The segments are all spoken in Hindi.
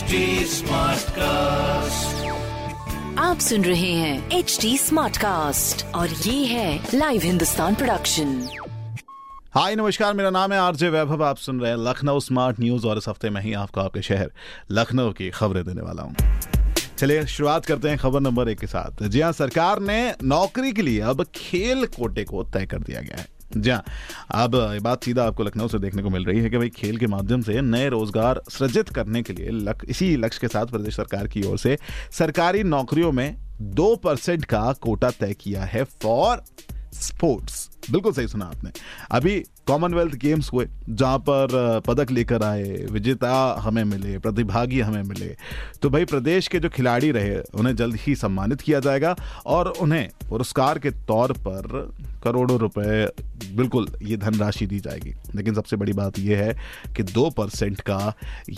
HD कास्ट आप सुन रहे हैं एच डी स्मार्ट कास्ट और ये है लाइव हिंदुस्तान प्रोडक्शन हाय नमस्कार मेरा नाम है आरजे वैभव। आप सुन रहे हैं लखनऊ स्मार्ट न्यूज़ और इस हफ़्ते में ही आपको आपके शहर लखनऊ की खबरें देने वाला हूँ। चलिए शुरुआत करते हैं खबर नंबर एक के साथ। जी हाँ सरकार ने नौकरी के लिए अब खेल कोटे को तय कर दिया गया है। जी अब ये बात सीधा आपको लखनऊ से देखने को मिल रही है कि भाई खेल के माध्यम से नए रोज़गार सृजित करने के लिए लक, इसी लक्ष्य के साथ प्रदेश सरकार की ओर से सरकारी नौकरियों में दो परसेंट का कोटा तय किया है फॉर स्पोर्ट्स बिल्कुल सही सुना आपने। अभी कॉमनवेल्थ गेम्स हुए, जहाँ पर पदक लेकर आए, विजेता हमें मिले, प्रतिभागी हमें मिले। तो भाई, प्रदेश के जो खिलाड़ी रहे, उन्हें जल्द ही सम्मानित किया जाएगा और उन्हें पुरस्कार के तौर पर करोड़ों रुपए, बिल्कुल ये धनराशि दी जाएगी। लेकिन सबसे बड़ी बात यह है कि दो परसेंट का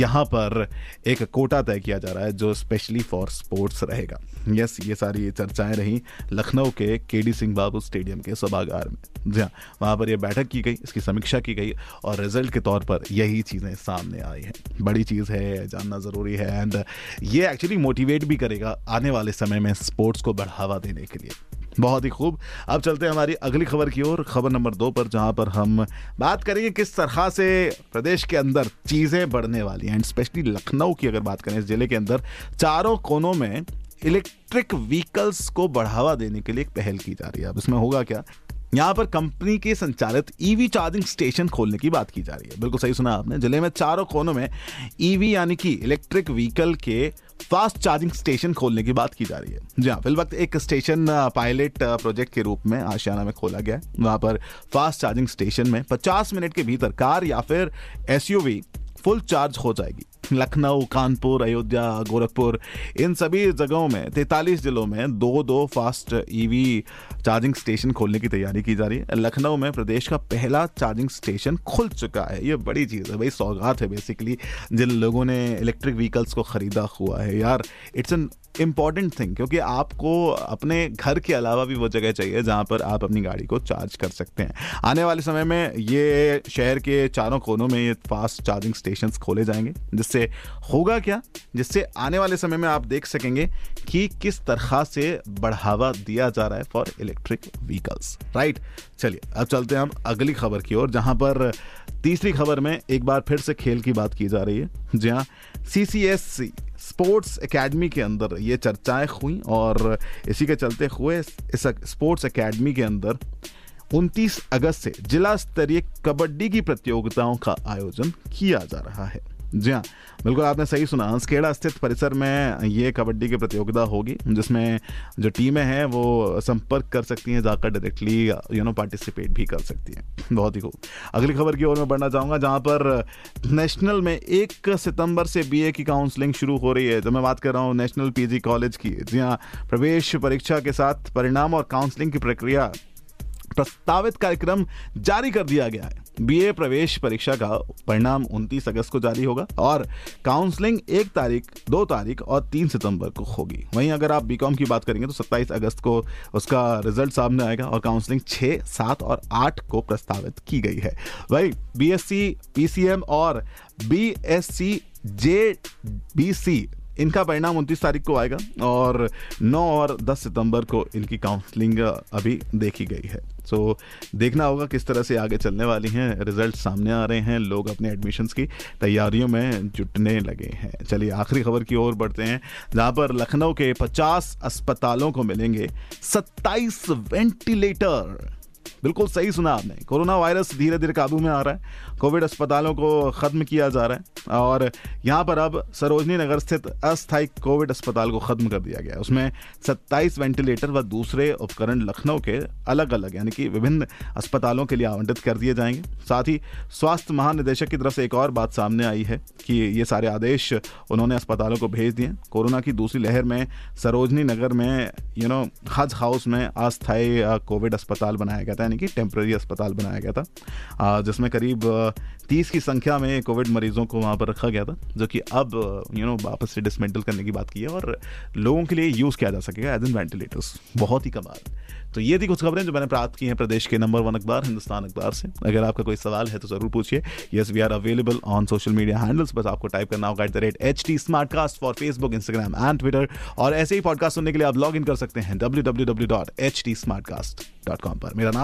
यहाँ पर एक कोटा तय किया जा रहा है, जो स्पेशली फॉर स्पोर्ट्स रहेगा। यस ये सारी चर्चाएँ रही लखनऊ के के डी सिंह बाबू स्टेडियम के सभागार में। जी हाँ वहाँ पर यह बैठक की गई। इसकी समीक्षा की गई और रिज़ल्ट के तौर पर यही चीज़ें सामने आई हैं। बड़ी चीज़ है, जानना ज़रूरी है एंड ये एक्चुअली मोटिवेट भी करेगा आने वाले समय में स्पोर्ट्स को बढ़ावा देने के लिए। बहुत ही खूब। अब चलते हैं हमारी अगली खबर की ओर। खबर नंबर दो पर, जहाँ पर हम बात करेंगे किस तरह से प्रदेश के अंदर चीज़ें बढ़ने वाली हैं। एंड स्पेशली लखनऊ की अगर बात करें, इस ज़िले के अंदर चारों कोनों में इलेक्ट्रिक व्हीकल्स को बढ़ावा देने के लिए एक पहल की जा रही है। अब इसमें होगा क्या? यहाँ पर कंपनी के संचालित ईवी चार्जिंग स्टेशन खोलने की बात की जा रही है। बिल्कुल सही सुना आपने। ज़िले में चारों कोनों में ईवी यानी कि इलेक्ट्रिक व्हीकल के फास्ट चार्जिंग स्टेशन खोलने की बात की जा रही है। जी हाँ फिल वक्त एक स्टेशन पायलट प्रोजेक्ट के रूप में आशियाना में खोला गया है। वहाँ पर फास्ट चार्जिंग स्टेशन में 50 मिनट के भीतर कार या फिर एसयूवी फुल चार्ज हो जाएगी। लखनऊ, कानपुर, अयोध्या, गोरखपुर, इन सभी जगहों में 43 जिलों में दो दो फास्ट ईवी चार्जिंग स्टेशन खोलने की तैयारी की जा रही है। लखनऊ में प्रदेश का पहला चार्जिंग स्टेशन खुल चुका है। ये बड़ी चीज़ है भाई, सौगात है बेसिकली जिन लोगों ने इलेक्ट्रिक व्हीकल्स को खरीदा हुआ है, यार इट्स एन इंपॉर्टेंट थिंग क्योंकि आपको अपने घर के अलावा भी वो जगह चाहिए जहाँ पर आप अपनी गाड़ी को चार्ज कर सकते हैं। आने वाले समय में ये शहर के चारों कोनों में ये फास्ट चार्जिंग स्टेशन खोले जाएँगे, जिससे होगा क्या? जिससे आने वाले समय में आप देख सकेंगे कि किस तरह से बढ़ावा दिया जा रहा है फॉर इलेक्ट्रिक व्हीकल्स राइट चलिए, अब चलते हैं हम अगली खबर की ओर, जहाँ पर तीसरी खबर में एक बार फिर से खेल की बात की जा रही है जी हाँ सी स्पोर्ट्स एकेडमी के अंदर ये चर्चाएँ हुई और इसी के चलते हुए इस स्पोर्ट्स एकेडमी के अंदर 29 अगस्त से जिला स्तरीय कबड्डी की प्रतियोगिताओं का आयोजन किया जा रहा है। जी हाँ बिल्कुल आपने सही सुना। हंसखेड़ा स्थित परिसर में ये कबड्डी की प्रतियोगिता होगी, जिसमें जो टीमें हैं, वो संपर्क कर सकती हैं, जाकर डायरेक्टली यू नो पार्टिसिपेट भी कर सकती हैं। बहुत ही खूब अगली खबर की ओर मैं बढ़ना चाहूँगा, जहाँ पर नेशनल में एक सितंबर से बीए की काउंसलिंग शुरू हो रही है। तो मैं बात कर रहा हूँ नेशनल पीजी कॉलेज की। जी हाँ प्रवेश परीक्षा के साथ परिणाम और काउंसलिंग की प्रक्रिया प्रस्तावित कार्यक्रम जारी कर दिया गया है। बीए प्रवेश परीक्षा का परिणाम 29 अगस्त को जारी होगा और काउंसलिंग एक तारीख दो तारीख और तीन सितंबर को होगी। वहीं अगर आप बीकॉम की बात करेंगे तो 27 अगस्त को उसका रिज़ल्ट सामने आएगा और काउंसलिंग 6, 7 और 8 को प्रस्तावित की गई है। वही बीएससी पीसीएम और बीएससी जेबीसी इनका परिणाम उनतीस तारीख को आएगा और 9 और 10 सितंबर को इनकी काउंसलिंग अभी देखी गई है। सो so, देखना होगा किस तरह से आगे चलने वाली हैं। रिज़ल्ट सामने आ रहे हैं। लोग अपने एडमिशन्स की तैयारियों में जुटने लगे हैं। चलिए आखिरी खबर की ओर बढ़ते हैं जहाँ पर लखनऊ के 50 अस्पतालों को मिलेंगे 27 वेंटिलेटर। बिल्कुल सही सुना आपने। कोरोना वायरस धीरे धीरे काबू में आ रहा है। कोविड अस्पतालों को खत्म किया जा रहा है और यहाँ पर अब सरोजनी नगर स्थित अस्थायी कोविड अस्पताल को खत्म कर दिया गया है। उसमें 27 वेंटिलेटर व दूसरे उपकरण लखनऊ के अलग अलग यानी कि विभिन्न अस्पतालों के लिए आवंटित कर दिए जाएँगे। साथ ही स्वास्थ्य महानिदेशक की तरफ़ से एक और बात सामने आई है कि ये सारे आदेश उन्होंने अस्पतालों को भेज दिए कोरोना की दूसरी लहर में सरोजनी नगर में यू नो हज हाउस में अस्थायी कोविड अस्पताल बनाया गया गया था यानी कि टेम्प्रेरी अस्पताल बनाया गया था। जिसमें करीब तीस की संख्या में कोविड मरीजों को वहाँ पर रखा गया था, जो कि अब यू नो वापस से डिसमेंटल करने की बात की है और लोगों के लिए यूज़ किया जा सकेगा एज इन वेंटिलेटर्स बहुत ही कमाल। तो ये थी कुछ खबरें जो मैंने प्राप्त की हैं प्रदेश के नंबर वन अखबार, हिंदुस्तान अखबार से। अगर आपका कोई सवाल है तो ज़रूर पूछिए। Yes we are available on social media handles बस आपको टाइप करना होगा at the rate H T Smart Cast for Facebook Instagram and Twitter और ऐसे ही पॉडकास्ट सुनने के लिए आप लॉग इन कर सकते हैं W W W dot H T Smart Cast dot com पर। मेरा नाम